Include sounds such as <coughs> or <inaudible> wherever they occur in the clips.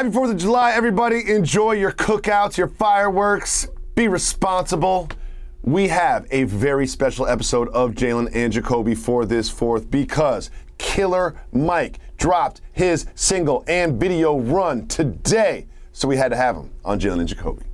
Happy 4th of July, everybody. Enjoy your cookouts, your fireworks. Be responsible. We have a very special episode of Jalen and Jacoby for this 4th because Killer Mike dropped his single and video run today. So we had to have him on Jalen and Jacoby.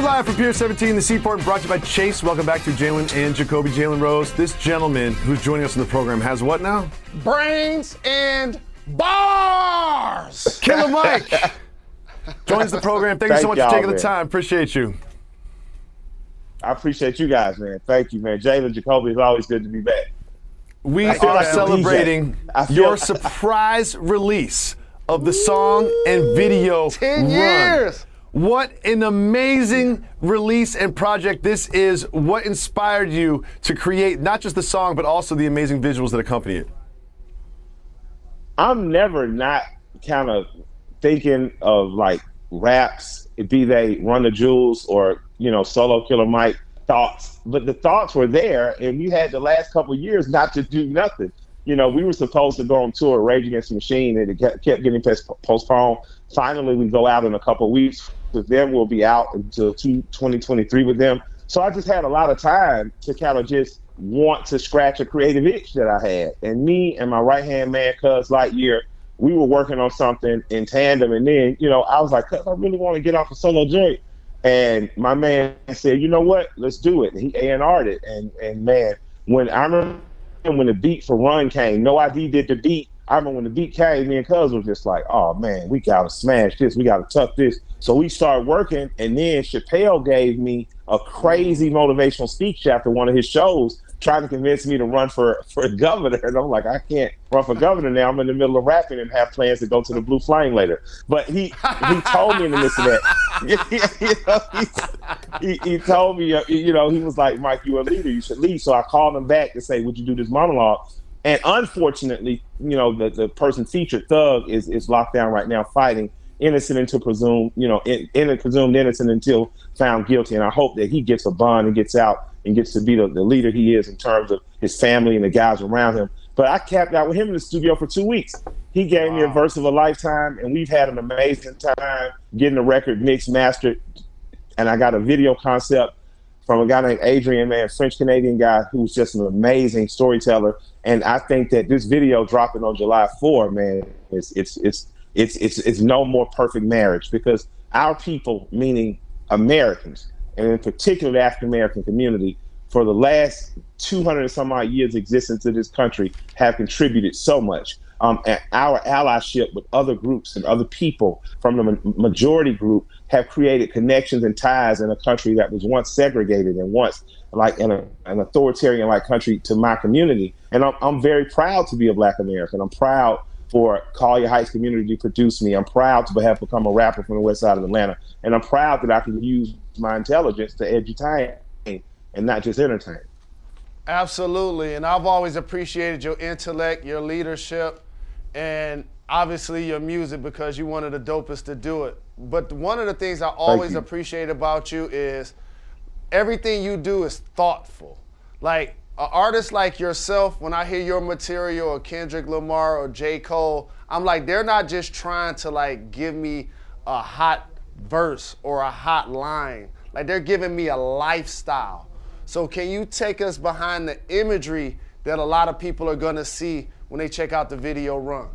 Live from Pier 17, the Seaport, brought to you by Chase. Welcome back to Jalen and Jacoby. Jalen Rose. This gentleman who's joining us in the program has what now? Brains and bars. Killer Mike <laughs> joins the program. Thank, you so much for taking man. the time. Appreciate you. I appreciate you guys, man. Thank you, man. Jalen Jacoby is always good to be back. We are celebrating your <laughs> surprise release of the song and video. Ten run. years. What an amazing release and project this is. What inspired you to create not just the song, but also the amazing visuals that accompany it? I'm never not kind of thinking of like raps, be they Run the Jewels or, you know, Solo Killer Mike thoughts. But the thoughts were there, and we had the last couple years not to do nothing. You know, we were supposed to go on tour, Rage Against the Machine, and it kept getting postponed. Finally, we go out in a couple weeks with them. We'll be out until 2023 with them. So I just had a lot of time to kind of just want to scratch a creative itch that I had. And me and my right hand man, Cuz Lightyear, we were working on something in tandem. And then, you know, I was like, Cuz, I really want to get off a solo joint. And my man said, you know what? Let's do it. And he A&R'd it. And, and man, when I remember when the beat for Run came, No ID did the beat. I remember when the beat came, me and Cuz was just like, oh man, we gotta smash this, we gotta tuck this. So we started working, and then Chappelle gave me a crazy motivational speech after one of his shows, trying to convince me to run for for governor. And I'm like, I can't run for governor now. I'm in the middle of rapping and have plans to go to the Blue Flame later. But he he told me in the midst of that, <laughs> he, he, told me, uh, you know, he was like, Mike, you're a leader, you should lead. So I called him back to say, would you do this monologue? And unfortunately, you know, the, the person featured, Thug, is, is locked down right now fighting innocent until presumed, you know, in, in presumed innocent until found guilty. And I hope that he gets a bond and gets out and gets to be the, the leader he is in terms of his family and the guys around him. But I capped out with him in the studio for two weeks. He gave wow. me a verse of a lifetime, and we've had an amazing time getting the record mixed, mastered. And I got a video concept from a guy named Adrian, man, French Canadian guy who's just an amazing storyteller. And I think that this video dropping on July 4, man, it's it's it's it's it's it's no more perfect marriage because our people, meaning Americans, and in particular the African American community, for the last 200 and some odd years existence of this country, have contributed so much. Um, and our allyship with other groups and other people from the majority group have created connections and ties in a country that was once segregated and once like an, an authoritarian like country to my community. And I'm, I'm very proud to be a black American. I'm proud for Collier Heights community to produce me. I'm proud to have become a rapper from the west side of Atlanta. And I'm proud that I can use my intelligence to edutain and not just entertain. Absolutely. And I've always appreciated your intellect, your leadership, and obviously your music because you're one of the dopest to do it. But one of the things I always appreciate about you is everything you do is thoughtful. Like an artist like yourself, when I hear your material or Kendrick Lamar or J. Cole, I'm like, they're not just trying to like give me a hot verse or a hot line. Like they're giving me a lifestyle. So can you take us behind the imagery that a lot of people are gonna see when they check out the video run?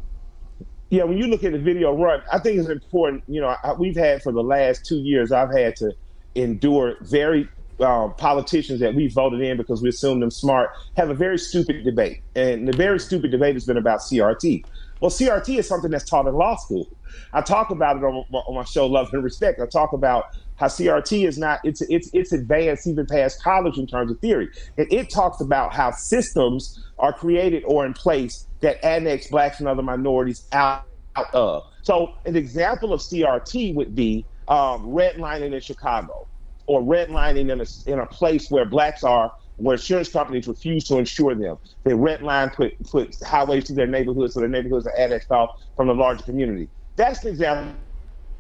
Yeah, when you look at the video run, I think it's important. You know, we've had for the last two years, I've had to endure very uh, politicians that we voted in because we assume them smart have a very stupid debate. And the very stupid debate has been about CRT. Well, CRT is something that's taught in law school. I talk about it on, on my show, Love and Respect. I talk about how CRT is not it's it's it's advanced even past college in terms of theory. And it talks about how systems are created or in place that annex blacks and other minorities out, out of. So an example of CRT would be um, redlining in Chicago or redlining in a, in a place where blacks are, where insurance companies refuse to insure them. They redline, put put highways to their neighborhoods, so their neighborhoods are annexed off from the larger community. That's the example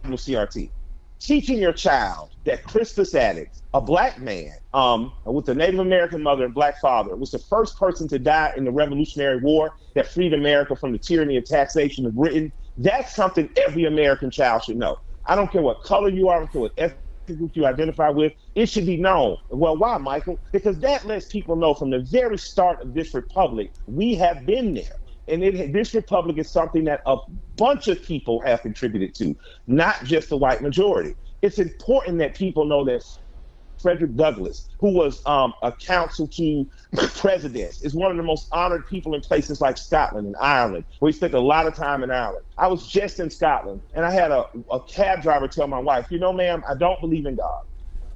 of CRT. Teaching your child that Crispus Attucks, a black man um, with a Native American mother and black father, was the first person to die in the Revolutionary War that freed America from the tyranny of taxation of Britain. That's something every American child should know. I don't care what color you are, I don't care what ethnic group you identify with. It should be known. Well, why, Michael? Because that lets people know from the very start of this republic, we have been there. And it, this republic is something that a bunch of people have contributed to, not just the white majority. It's important that people know that Frederick Douglass, who was um, a counsel to <clears throat> presidents, is one of the most honored people in places like Scotland and Ireland, where he spent a lot of time in Ireland. I was just in Scotland, and I had a, a cab driver tell my wife, you know, ma'am, I don't believe in God,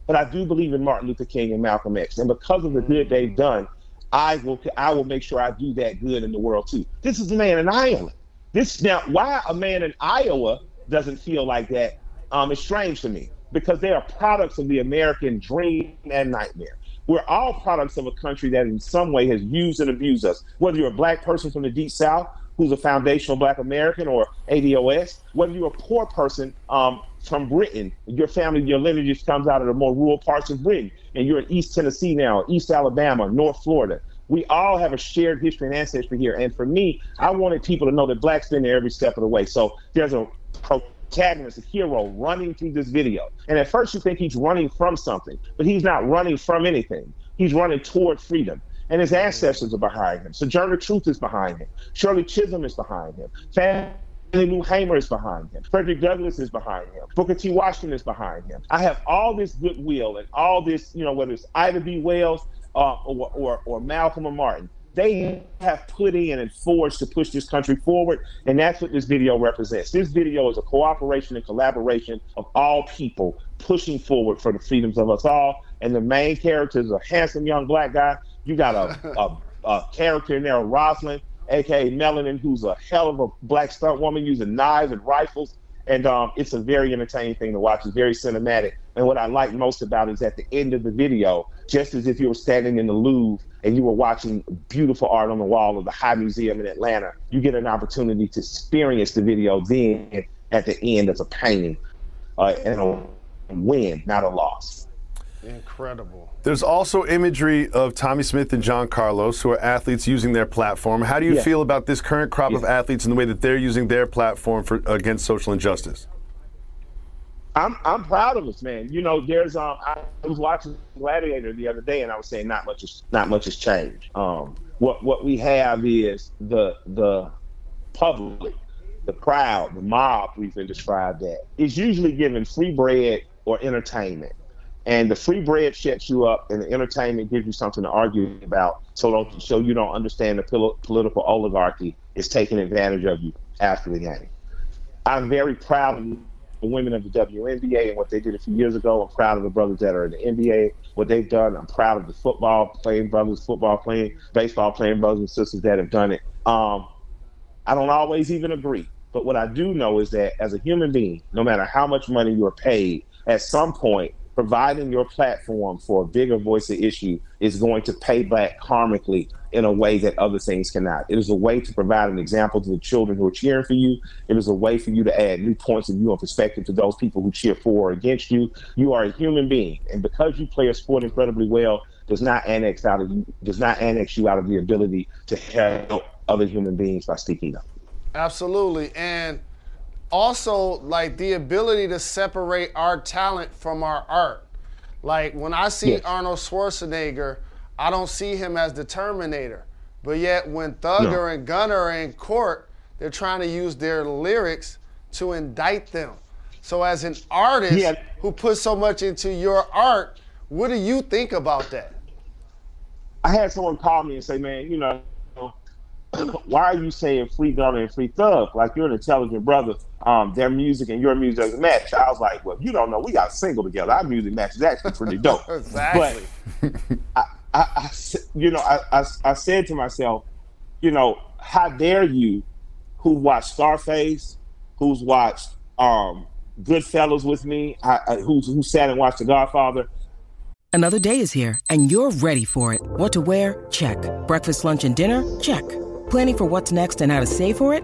but I do believe in Martin Luther King and Malcolm X. And because of the good they've done, I will I will make sure I do that good in the world too. This is a man in Iowa. This now why a man in Iowa doesn't feel like that um, is strange to me because they are products of the American dream and nightmare. We're all products of a country that in some way has used and abused us. Whether you're a black person from the deep south who's a foundational black American or ADOS, whether you're a poor person um, from Britain, your family, your lineage comes out of the more rural parts of Britain, and you're in East Tennessee now, East Alabama, North Florida. We all have a shared history and ancestry here. And for me, I wanted people to know that blacks been there every step of the way. So there's a protagonist, a hero running through this video. And at first you think he's running from something, but he's not running from anything. He's running toward freedom. And his ancestors are behind him. Sojourner Truth is behind him. Shirley Chisholm is behind him. Lou Hamer is behind him. Frederick Douglass is behind him. Booker T. Washington is behind him. I have all this goodwill and all this, you know, whether it's Ida B. Wells uh, or, or, or Malcolm or Martin they have put in and forged to push this country forward. And that's what this video represents. This video is a cooperation and collaboration of all people pushing forward for the freedoms of us all. And the main character is a handsome young black guy. You got a, a, a character in there, Rosalind, aka Melanin, who's a hell of a black stunt woman using knives and rifles. And um, it's a very entertaining thing to watch. It's very cinematic. And what I like most about it is at the end of the video, just as if you were standing in the Louvre and you were watching beautiful art on the wall of the High Museum in Atlanta, you get an opportunity to experience the video then at the end as a painting uh, and a win, not a loss. Incredible. There's also imagery of Tommie Smith and John Carlos, who are athletes using their platform. How do you yeah. feel about this current crop yeah. of athletes and the way that they're using their platform for against social injustice? I'm I'm proud of us, man. You know, there's um I was watching Gladiator the other day and I was saying not much is not much has changed. Um what what we have is the the public, the crowd, the mob we've been described that is usually given free bread or entertainment. And the free bread shuts you up, and the entertainment gives you something to argue about, so don't so you don't understand the pol- political oligarchy is taking advantage of you after the game. I'm very proud of the women of the WNBA and what they did a few years ago. I'm proud of the brothers that are in the NBA, what they've done. I'm proud of the football playing brothers, football playing, baseball playing brothers and sisters that have done it. Um, I don't always even agree, but what I do know is that as a human being, no matter how much money you're paid, at some point providing your platform for a bigger voice of issue is going to pay back karmically in a way that other things cannot. It is a way to provide an example to the children who are cheering for you. It is a way for you to add new points of view and perspective to those people who cheer for or against you. You are a human being, and because you play a sport incredibly well, does not annex out of you, does not annex you out of the ability to help other human beings by speaking up. Absolutely, and also like the ability to separate our talent from our art. Like when I see yes. Arnold Schwarzenegger, I don't see him as the Terminator. But yet when Thugger no. and Gunna are in court, they're trying to use their lyrics to indict them. So as an artist yeah. who puts so much into your art, what do you think about that? I had someone call me and say, man, you know, <clears throat> why are you saying free Gunna and free thug? Like you're an intelligent brother. Um, their music and your music doesn't match. I was like, well, you don't know. We got single together. Our music matches actually pretty dope. <laughs> exactly. But I, I, I, you know, I, I, I said to myself, you know, how dare you, who watched Scarface, who's watched um, Goodfellas with me, I, I, who's who sat and watched The Godfather. Another day is here, and you're ready for it. What to wear? Check. Breakfast, lunch, and dinner? Check. Planning for what's next and how to save for it?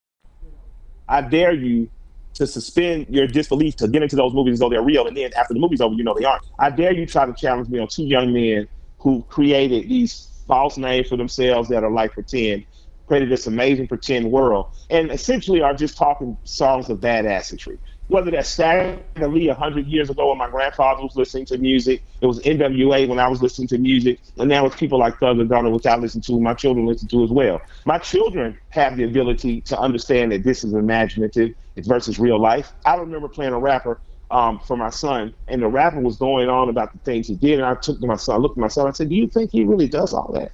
I dare you to suspend your disbelief to get into those movies as though they're real, and then after the movie's over, you know they aren't. I dare you try to challenge me on two young men who created these false names for themselves that are like pretend, created this amazing pretend world, and essentially are just talking songs of badassery whether that's Stagger Lee 100 years ago when my grandfather was listening to music, it was NWA when I was listening to music, and now it's people like Thug and Gunna, which I listen to, my children listen to as well. My children have the ability to understand that this is imaginative versus real life. I remember playing a rapper um, for my son, and the rapper was going on about the things he did, and I took to my son, I looked at my son, I said, "Do you think he really does all that?"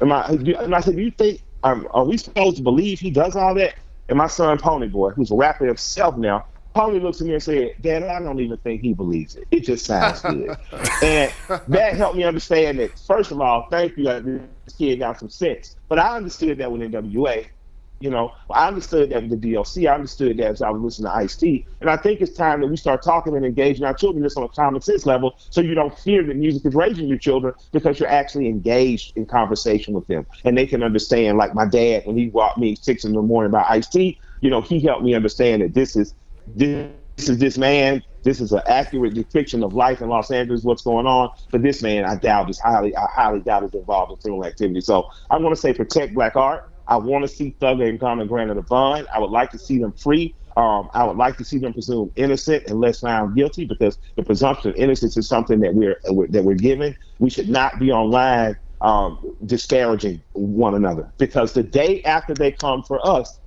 And, my, and I said, "Do you think um, are we supposed to believe he does all that?" And my son, Pony Boy, who's a rapper himself now, Pony looks at me and said, Dad, I don't even think he believes it. It just sounds good. <laughs> and that helped me understand that, first of all, thank you, this kid got some sense. But I understood that with NWA. You know, I understood that with the DLC. I understood that as I was listening to Ice T. And I think it's time that we start talking and engaging our children just on a common sense level so you don't fear that music is raising your children because you're actually engaged in conversation with them. And they can understand, like my dad, when he walked me six in the morning about Ice T, you know, he helped me understand that this is this is this man. This is an accurate depiction of life in Los Angeles, what's going on. But this man, I doubt is highly, I highly doubt is involved in criminal activity. So I want to say protect black art. I want to see Thugger and Gunna granted a bond. I would like to see them free. Um, I would like to see them presumed innocent unless found guilty, because the presumption of innocence is something that we're that we're given. We should not be online um, disparaging one another, because the day after they come for us,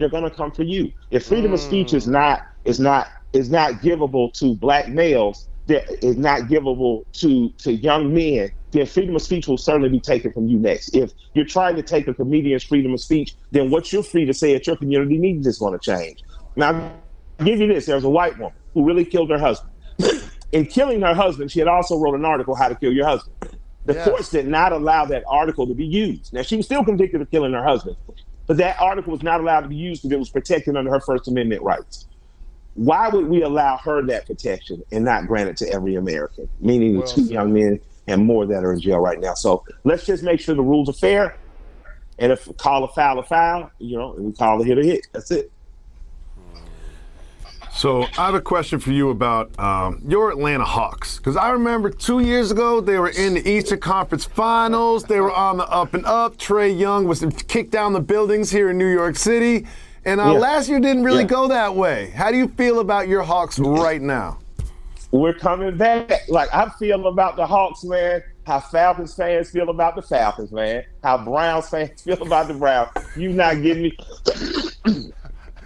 they're going to come for you. If freedom mm. of speech is not is not is not givable to black males, that is not givable to to young men, then freedom of speech will certainly be taken from you next. If you're trying to take a comedian's freedom of speech, then what you're free to say at your community meeting is going to change. Now, I'll give you this: there's a white woman who really killed her husband. <coughs> In killing her husband, she had also wrote an article, "How to Kill Your Husband." The yes. courts did not allow that article to be used. Now, she was still convicted of killing her husband, but that article was not allowed to be used because it was protected under her First Amendment rights. Why would we allow her that protection and not grant it to every American? Meaning the two young men and more that are in jail right now. So let's just make sure the rules are fair. And if call a foul a foul, you know, and we call a hit a hit. That's it. So I have a question for you about um, your Atlanta Hawks because I remember two years ago they were in the Eastern Conference Finals. They were on the up and up. Trae Young was kicked down the buildings here in New York City, and uh, yeah. last year didn't really yeah. go that way. How do you feel about your Hawks right now? We're coming back. Like I feel about the Hawks, man. How Falcons fans feel about the Falcons, man. How Browns fans <laughs> feel about the Browns. You not getting me. <coughs>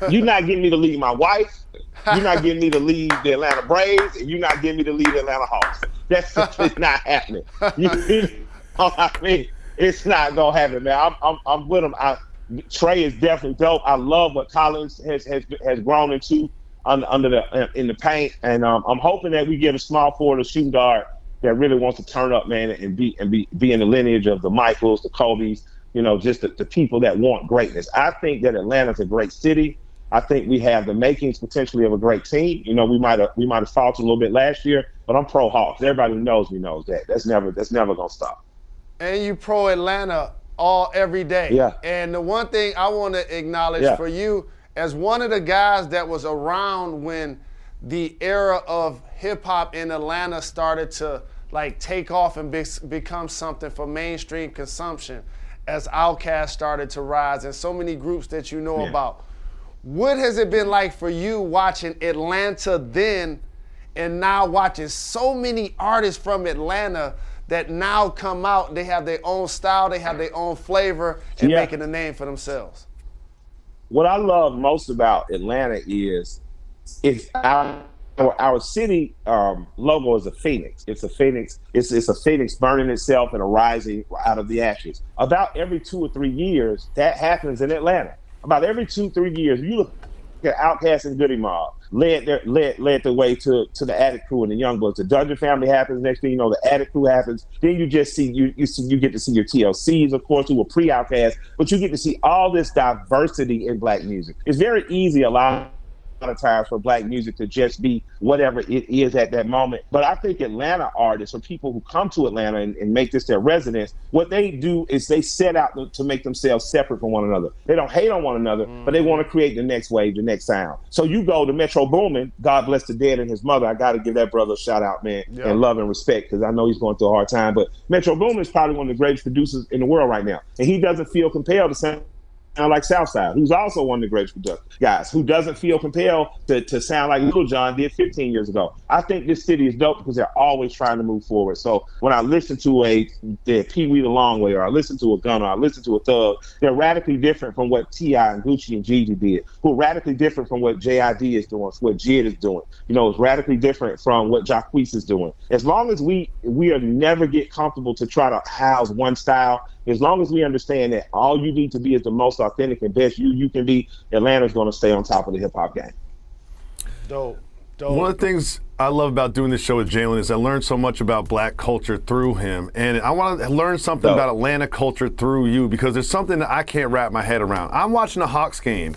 you not getting me to leave my wife you're not getting me to leave the Atlanta Braves, and you're not getting me to leave the Atlanta Hawks. That's simply <laughs> not happening. You, <laughs> know I mean, it's not gonna happen, man. I'm I'm, I'm with him. I, Trae is definitely dope. I love what Collins has has has grown into under, under the uh, in the paint, and um, I'm hoping that we get a small forward, a shooting guard that really wants to turn up, man, and be and be be in the lineage of the Michaels, the Kobe's, you know, just the, the people that want greatness. I think that Atlanta's a great city. I think we have the makings potentially of a great team. You know, we might have we might have faltered a little bit last year, but I'm pro Hawks. Everybody who knows me knows that. That's never that's never gonna stop. And you pro Atlanta all every day. Yeah. And the one thing I want to acknowledge yeah. for you as one of the guys that was around when the era of hip hop in Atlanta started to like take off and be, become something for mainstream consumption as Outkast started to rise and so many groups that you know yeah. about what has it been like for you watching Atlanta then and now watching so many artists from Atlanta that now come out. They have their own style, they have their own flavor, and Yeah. making a name for themselves. what I love most about Atlanta is our our, our city um, logo is a phoenix. It's a phoenix. It's it's a phoenix burning itself and arising out of the ashes. About every two or three years, that happens in Atlanta. About every two three years, you look at Outkast and Goodie Mob led their led led the way to to the Attic Crew and the Young Bucks. The Dungeon Family happens. Next thing you know, the Attic Crew happens. Then you just see you you see you get to see your TLCs, of course, who were pre Outkast, but you get to see all this diversity in black music. It's very easy a lot of times for black music to just be whatever it is at that moment. But I think Atlanta artists or people who come to Atlanta and, and make this their residence, what they do is they set out to, to make themselves separate from one another. They don't hate on one another, but they want to create the next wave, the next sound. So you go to Metro Boomin, God bless the dead and his mother. I got to give that brother a shout out, man, Yeah. and love and respect because I know he's going through a hard time. But Metro Boomin is probably one of the greatest producers in the world right now, and he doesn't feel compelled to sound sound like Southside, who's also one of the greatest guys, who doesn't feel compelled to, to sound like Lil Jon did 15 years ago. I think this city is dope because they're always trying to move forward. So when I listen to a the Pee Wee the Long Way, or I listen to a Gunna, I listen to a Thug, they're radically different from what T.I. and Gucci and Jeezy did, who are radically different from what J.I.D. is doing, what Jid is doing. You know, it's radically different from what Jacquees is doing. As long as we we are never get comfortable to try to house one style, as long as we understand that all you need to be is the most authentic and best you you can be, Atlanta's going to stay on top of the hip hop game. Dope. Dope. One of the things I love about doing this show with Jalen is I learned so much about black culture through him. And I want to learn something Dope. about Atlanta culture through you because there's something that I can't wrap my head around. I'm watching a Hawks game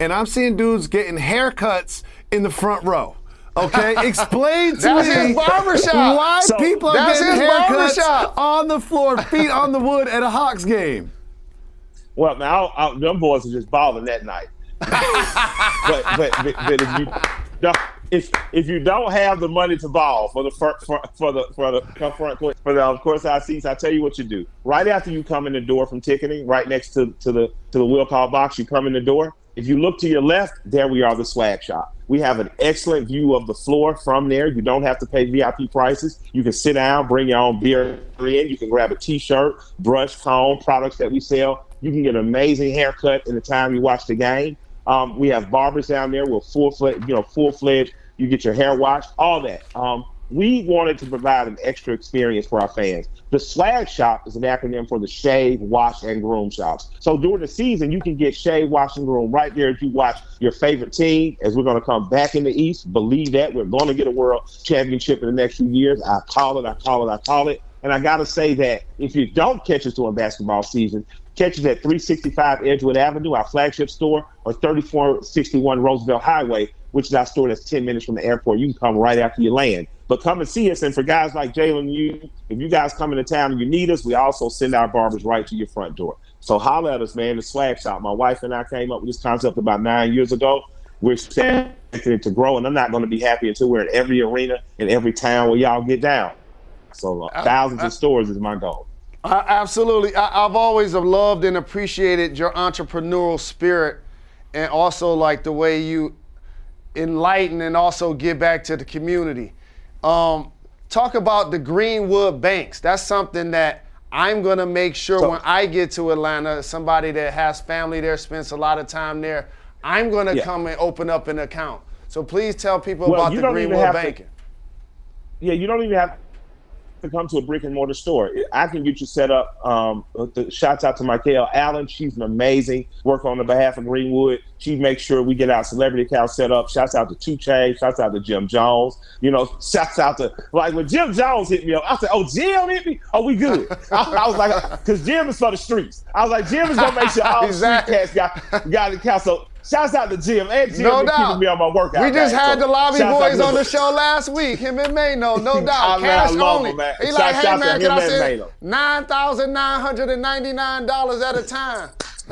and I'm seeing dudes getting haircuts in the front row. Okay, <laughs> explain to That's me his barbershop. why So, people are that's getting his haircuts barbershop. on the floor, feet on the wood at a Hawks game. Well, now I, I, them boys are just balling that night. <laughs> but, but but but if you don't, if if you don't have the money to ball for the for, for, for the for the front court for the of course courtside seats, I tell you what you do. Right after you come in the door from ticketing, right next to to the to the will call box, you come in the door. If you look to your left, there we are, the swag shop. We have an excellent view of the floor from there. You don't have to pay VIP prices. You can sit down, bring your own beer in. You can grab a T-shirt, brush, comb, products that we sell. You can get an amazing haircut in the time you watch the game. Um, we have barbers down there with full you know, full fledged. You get your hair washed, all that. Um, we wanted to provide an extra experience for our fans. The swag shop is an acronym for the shave, wash, and groom shops. So during the season, you can get shave, wash, and groom right there as you watch your favorite team. As we're going to come back in the East, believe that we're going to get a world championship in the next few years. I call it, I call it, I call it. And I got to say that if you don't catch us during basketball season, catch us at 365 Edgewood Avenue, our flagship store, or 3461 Roosevelt Highway, which is our store that's 10 minutes from the airport. You can come right after you land. But come and see us. And for guys like Jalen, you, if you guys come into town and you need us, we also send our barbers right to your front door. So holler at us, man. The swag shop. My wife and I came up with this concept about nine years ago. We're expecting it to grow, and I'm not going to be happy until we're in every arena in every town where y'all get down. So uh, thousands of stores is my goal. I, absolutely. I, I've always loved and appreciated your entrepreneurial spirit and also like the way you enlighten and also give back to the community. Um, talk about the Greenwood Banks. That's something that I'm going to make sure So- when I get to Atlanta, somebody that has family there, spends a lot of time there, I'm going to Yeah. come and open up an account. So please tell people Well, about the Greenwood have to- Banking. Yeah, you don't even have to come to a brick and mortar store. I can get you set up. Um, the, shouts out to Michael Allen. She's an amazing worker on the behalf of Greenwood. She makes sure we get our celebrity account set up. Shouts out to 2 Chainz. Shouts out to Jim Jones. You know, shouts out to like when Jim Jones hit me up. I said, "Oh, Jim hit me. Oh, we good." <laughs> I, I was like, "Cause Jim is for the streets." I was like, "Jim is gonna make sure all <laughs> Exactly. the street cats got got the account." So. Shouts out to Jim. And Jim No doubt. me on my workout. We just had So the Lobby Boys on the show last week. Him and Mano, no <laughs> doubt. I- man, I Cash love only. him, man. He Shout- like, hey man, can I send nine thousand nine hundred and ninety nine dollars at a time? <laughs>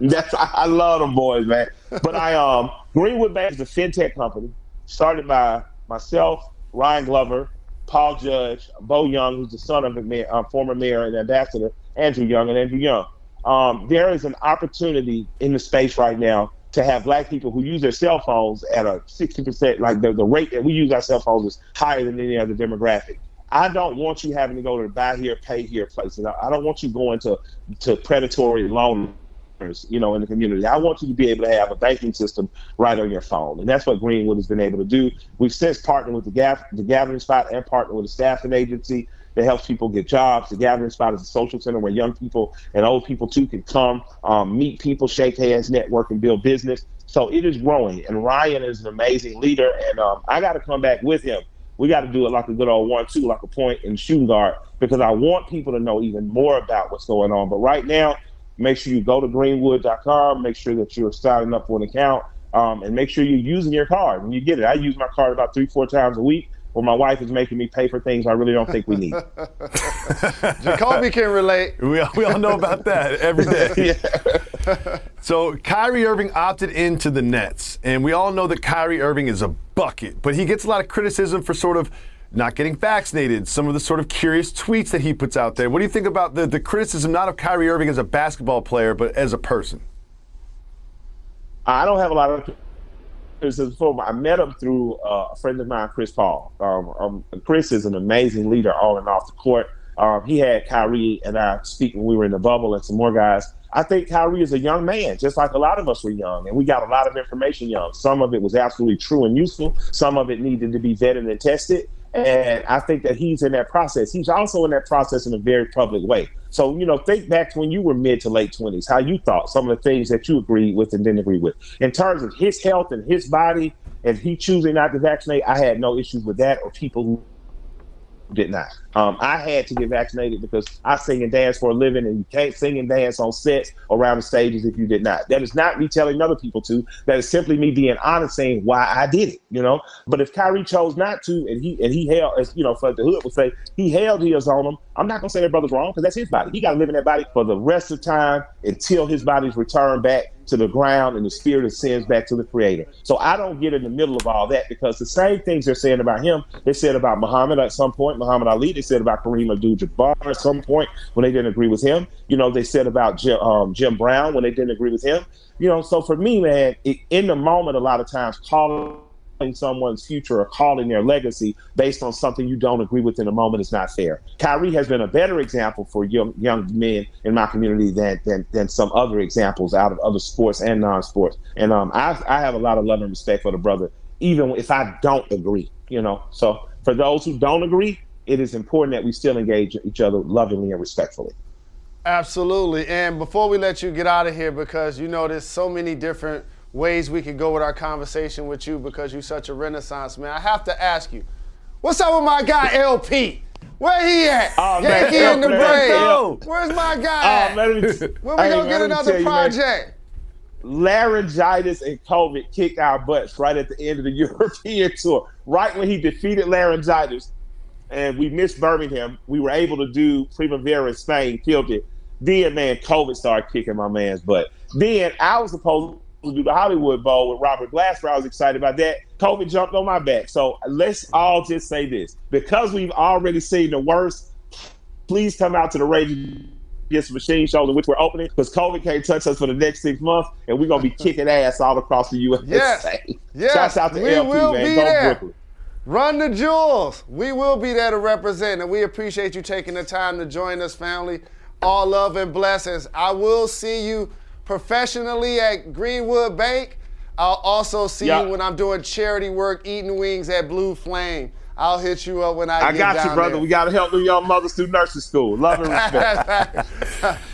That's I I love them boys, man. But I um Greenwood Bank is a fintech company started by myself, Ryan Glover, Paul Judge, Bo Young, who's the son of the mayor, uh, former mayor and ambassador Andrew Young and Andrew Young. Um, there is an opportunity in the space right now to have black people who use their cell phones at a 60%, like the, the rate that we use our cell phones is higher than any other demographic. I don't want you having to go to buy here, pay here places. I don't want you going to to predatory loan you know, in the community. I want you to be able to have a banking system right on your phone, and that's what Greenwood has been able to do. We've since partnered with the, Gap, the Gathering Spot and partnered with a staffing agency that helps people get jobs. The Gathering Spot is a social center where young people and old people too can come, um, meet people, shake hands, network, and build business. So it is growing, and Ryan is an amazing leader, and um, I got to come back with him. We got to do it like a good old one-two, like a point and shooting guard, because I want people to know even more about what's going on. But right now, make sure you go to greenwood.com, make sure that you're signing up for an account, um, and make sure you're using your card when you get it. I use my card about three, four times a week. Or my wife is making me pay for things I really don't think we need. <laughs> Jacoby can relate. We all, we all know about that every day. <laughs> yeah. so Kyrie Irving opted into the Nets, and we all know that Kyrie Irving is a bucket, but he gets a lot of criticism for sort of not getting vaccinated, some of the sort of curious tweets that he puts out there. What do you think about the, the criticism, not of Kyrie Irving as a basketball player, but as a person? I don't have a lot of for him. I met him through uh, a friend of mine, Chris Paul. Um, um, Chris is an amazing leader on and off the court. Um, he had Kyrie and I speak when we were in the bubble and some more guys. I think Kyrie is a young man, just like a lot of us were young, and we got a lot of information young. Some of it was absolutely true and useful. Some of it needed to be vetted and tested. And I think that he's in that process. He's also in that process in a very public way. So, you know, think back to when you were mid to late 20s, how you thought some of the things that you agreed with and didn't agree with. In terms of his health and his body, and he choosing not to vaccinate, I had no issues with that or people who did not. Um, I had to get vaccinated because I sing and dance for a living, and you can't sing and dance on sets around the stages if you did not. That is not me telling other people to. That is simply me being honest, saying why I did it. You know. But if Kyrie chose not to, and he and he held, as you know, for the hood would say, he held his on him. I'm not gonna say that brother's wrong because that's his body. He got to live in that body for the rest of time until his body's returned back to the ground and the spirit ascends back to the creator. So I don't get in the middle of all that because the same things they're saying about him, they said about Muhammad at some point, Muhammad Ali, they said about Kareem Abdul-Jabbar at some point when they didn't agree with him. You know, they said about Jim, um, Jim Brown when they didn't agree with him. You know, so for me, man, it, in the moment, a lot of times calling someone's future or calling their legacy based on something you don't agree with in a moment is not fair. Kyrie has been a better example for young, young men in my community than, than, than some other examples out of other sports and non-sports. And um, I, I have a lot of love and respect for the brother, even if I don't agree, you know. So for those who don't agree, it is important that we still engage each other lovingly and respectfully. Absolutely. And before we let you get out of here, because you know there's so many different ways we could go with our conversation with you because you're such a renaissance man, I have to ask you, what's up with my guy El-P? Where he at? Oh, Yankee man, in the brain. Where's my guy Oh, man, let me- at? When we gonna get another tell you, project? laryngitis and COVID kicked our butts right at the end of the <laughs> European tour. Right when he defeated laryngitis and we missed Birmingham, we were able to do Primavera in Spain, killed it. Then, man, COVID started kicking my man's butt. Then I was supposed to do the Hollywood Bowl with Robert Glasper. I was excited about that. COVID jumped on my back. So let's all just say this. Because we've already seen the worst, please come out to the Rage Against the Machine show in which we're opening because COVID can't touch us for the next six months, and we're gonna be kicking <laughs> ass all across the USA. Yes. Yes. Shouts out to We El-P, will man. be Go there. Brooklyn. Run the jewels. We will be there to represent, and we appreciate you taking the time to join us, family. All love and blessings. I will see you professionally at Greenwood Bank. I'll also see Yeah. you when I'm doing charity work, eating wings at Blue Flame. I'll hit you up when I, I get down I got you, brother. there. We gotta help the young mothers through nursing school. Love and <laughs> respect. <laughs>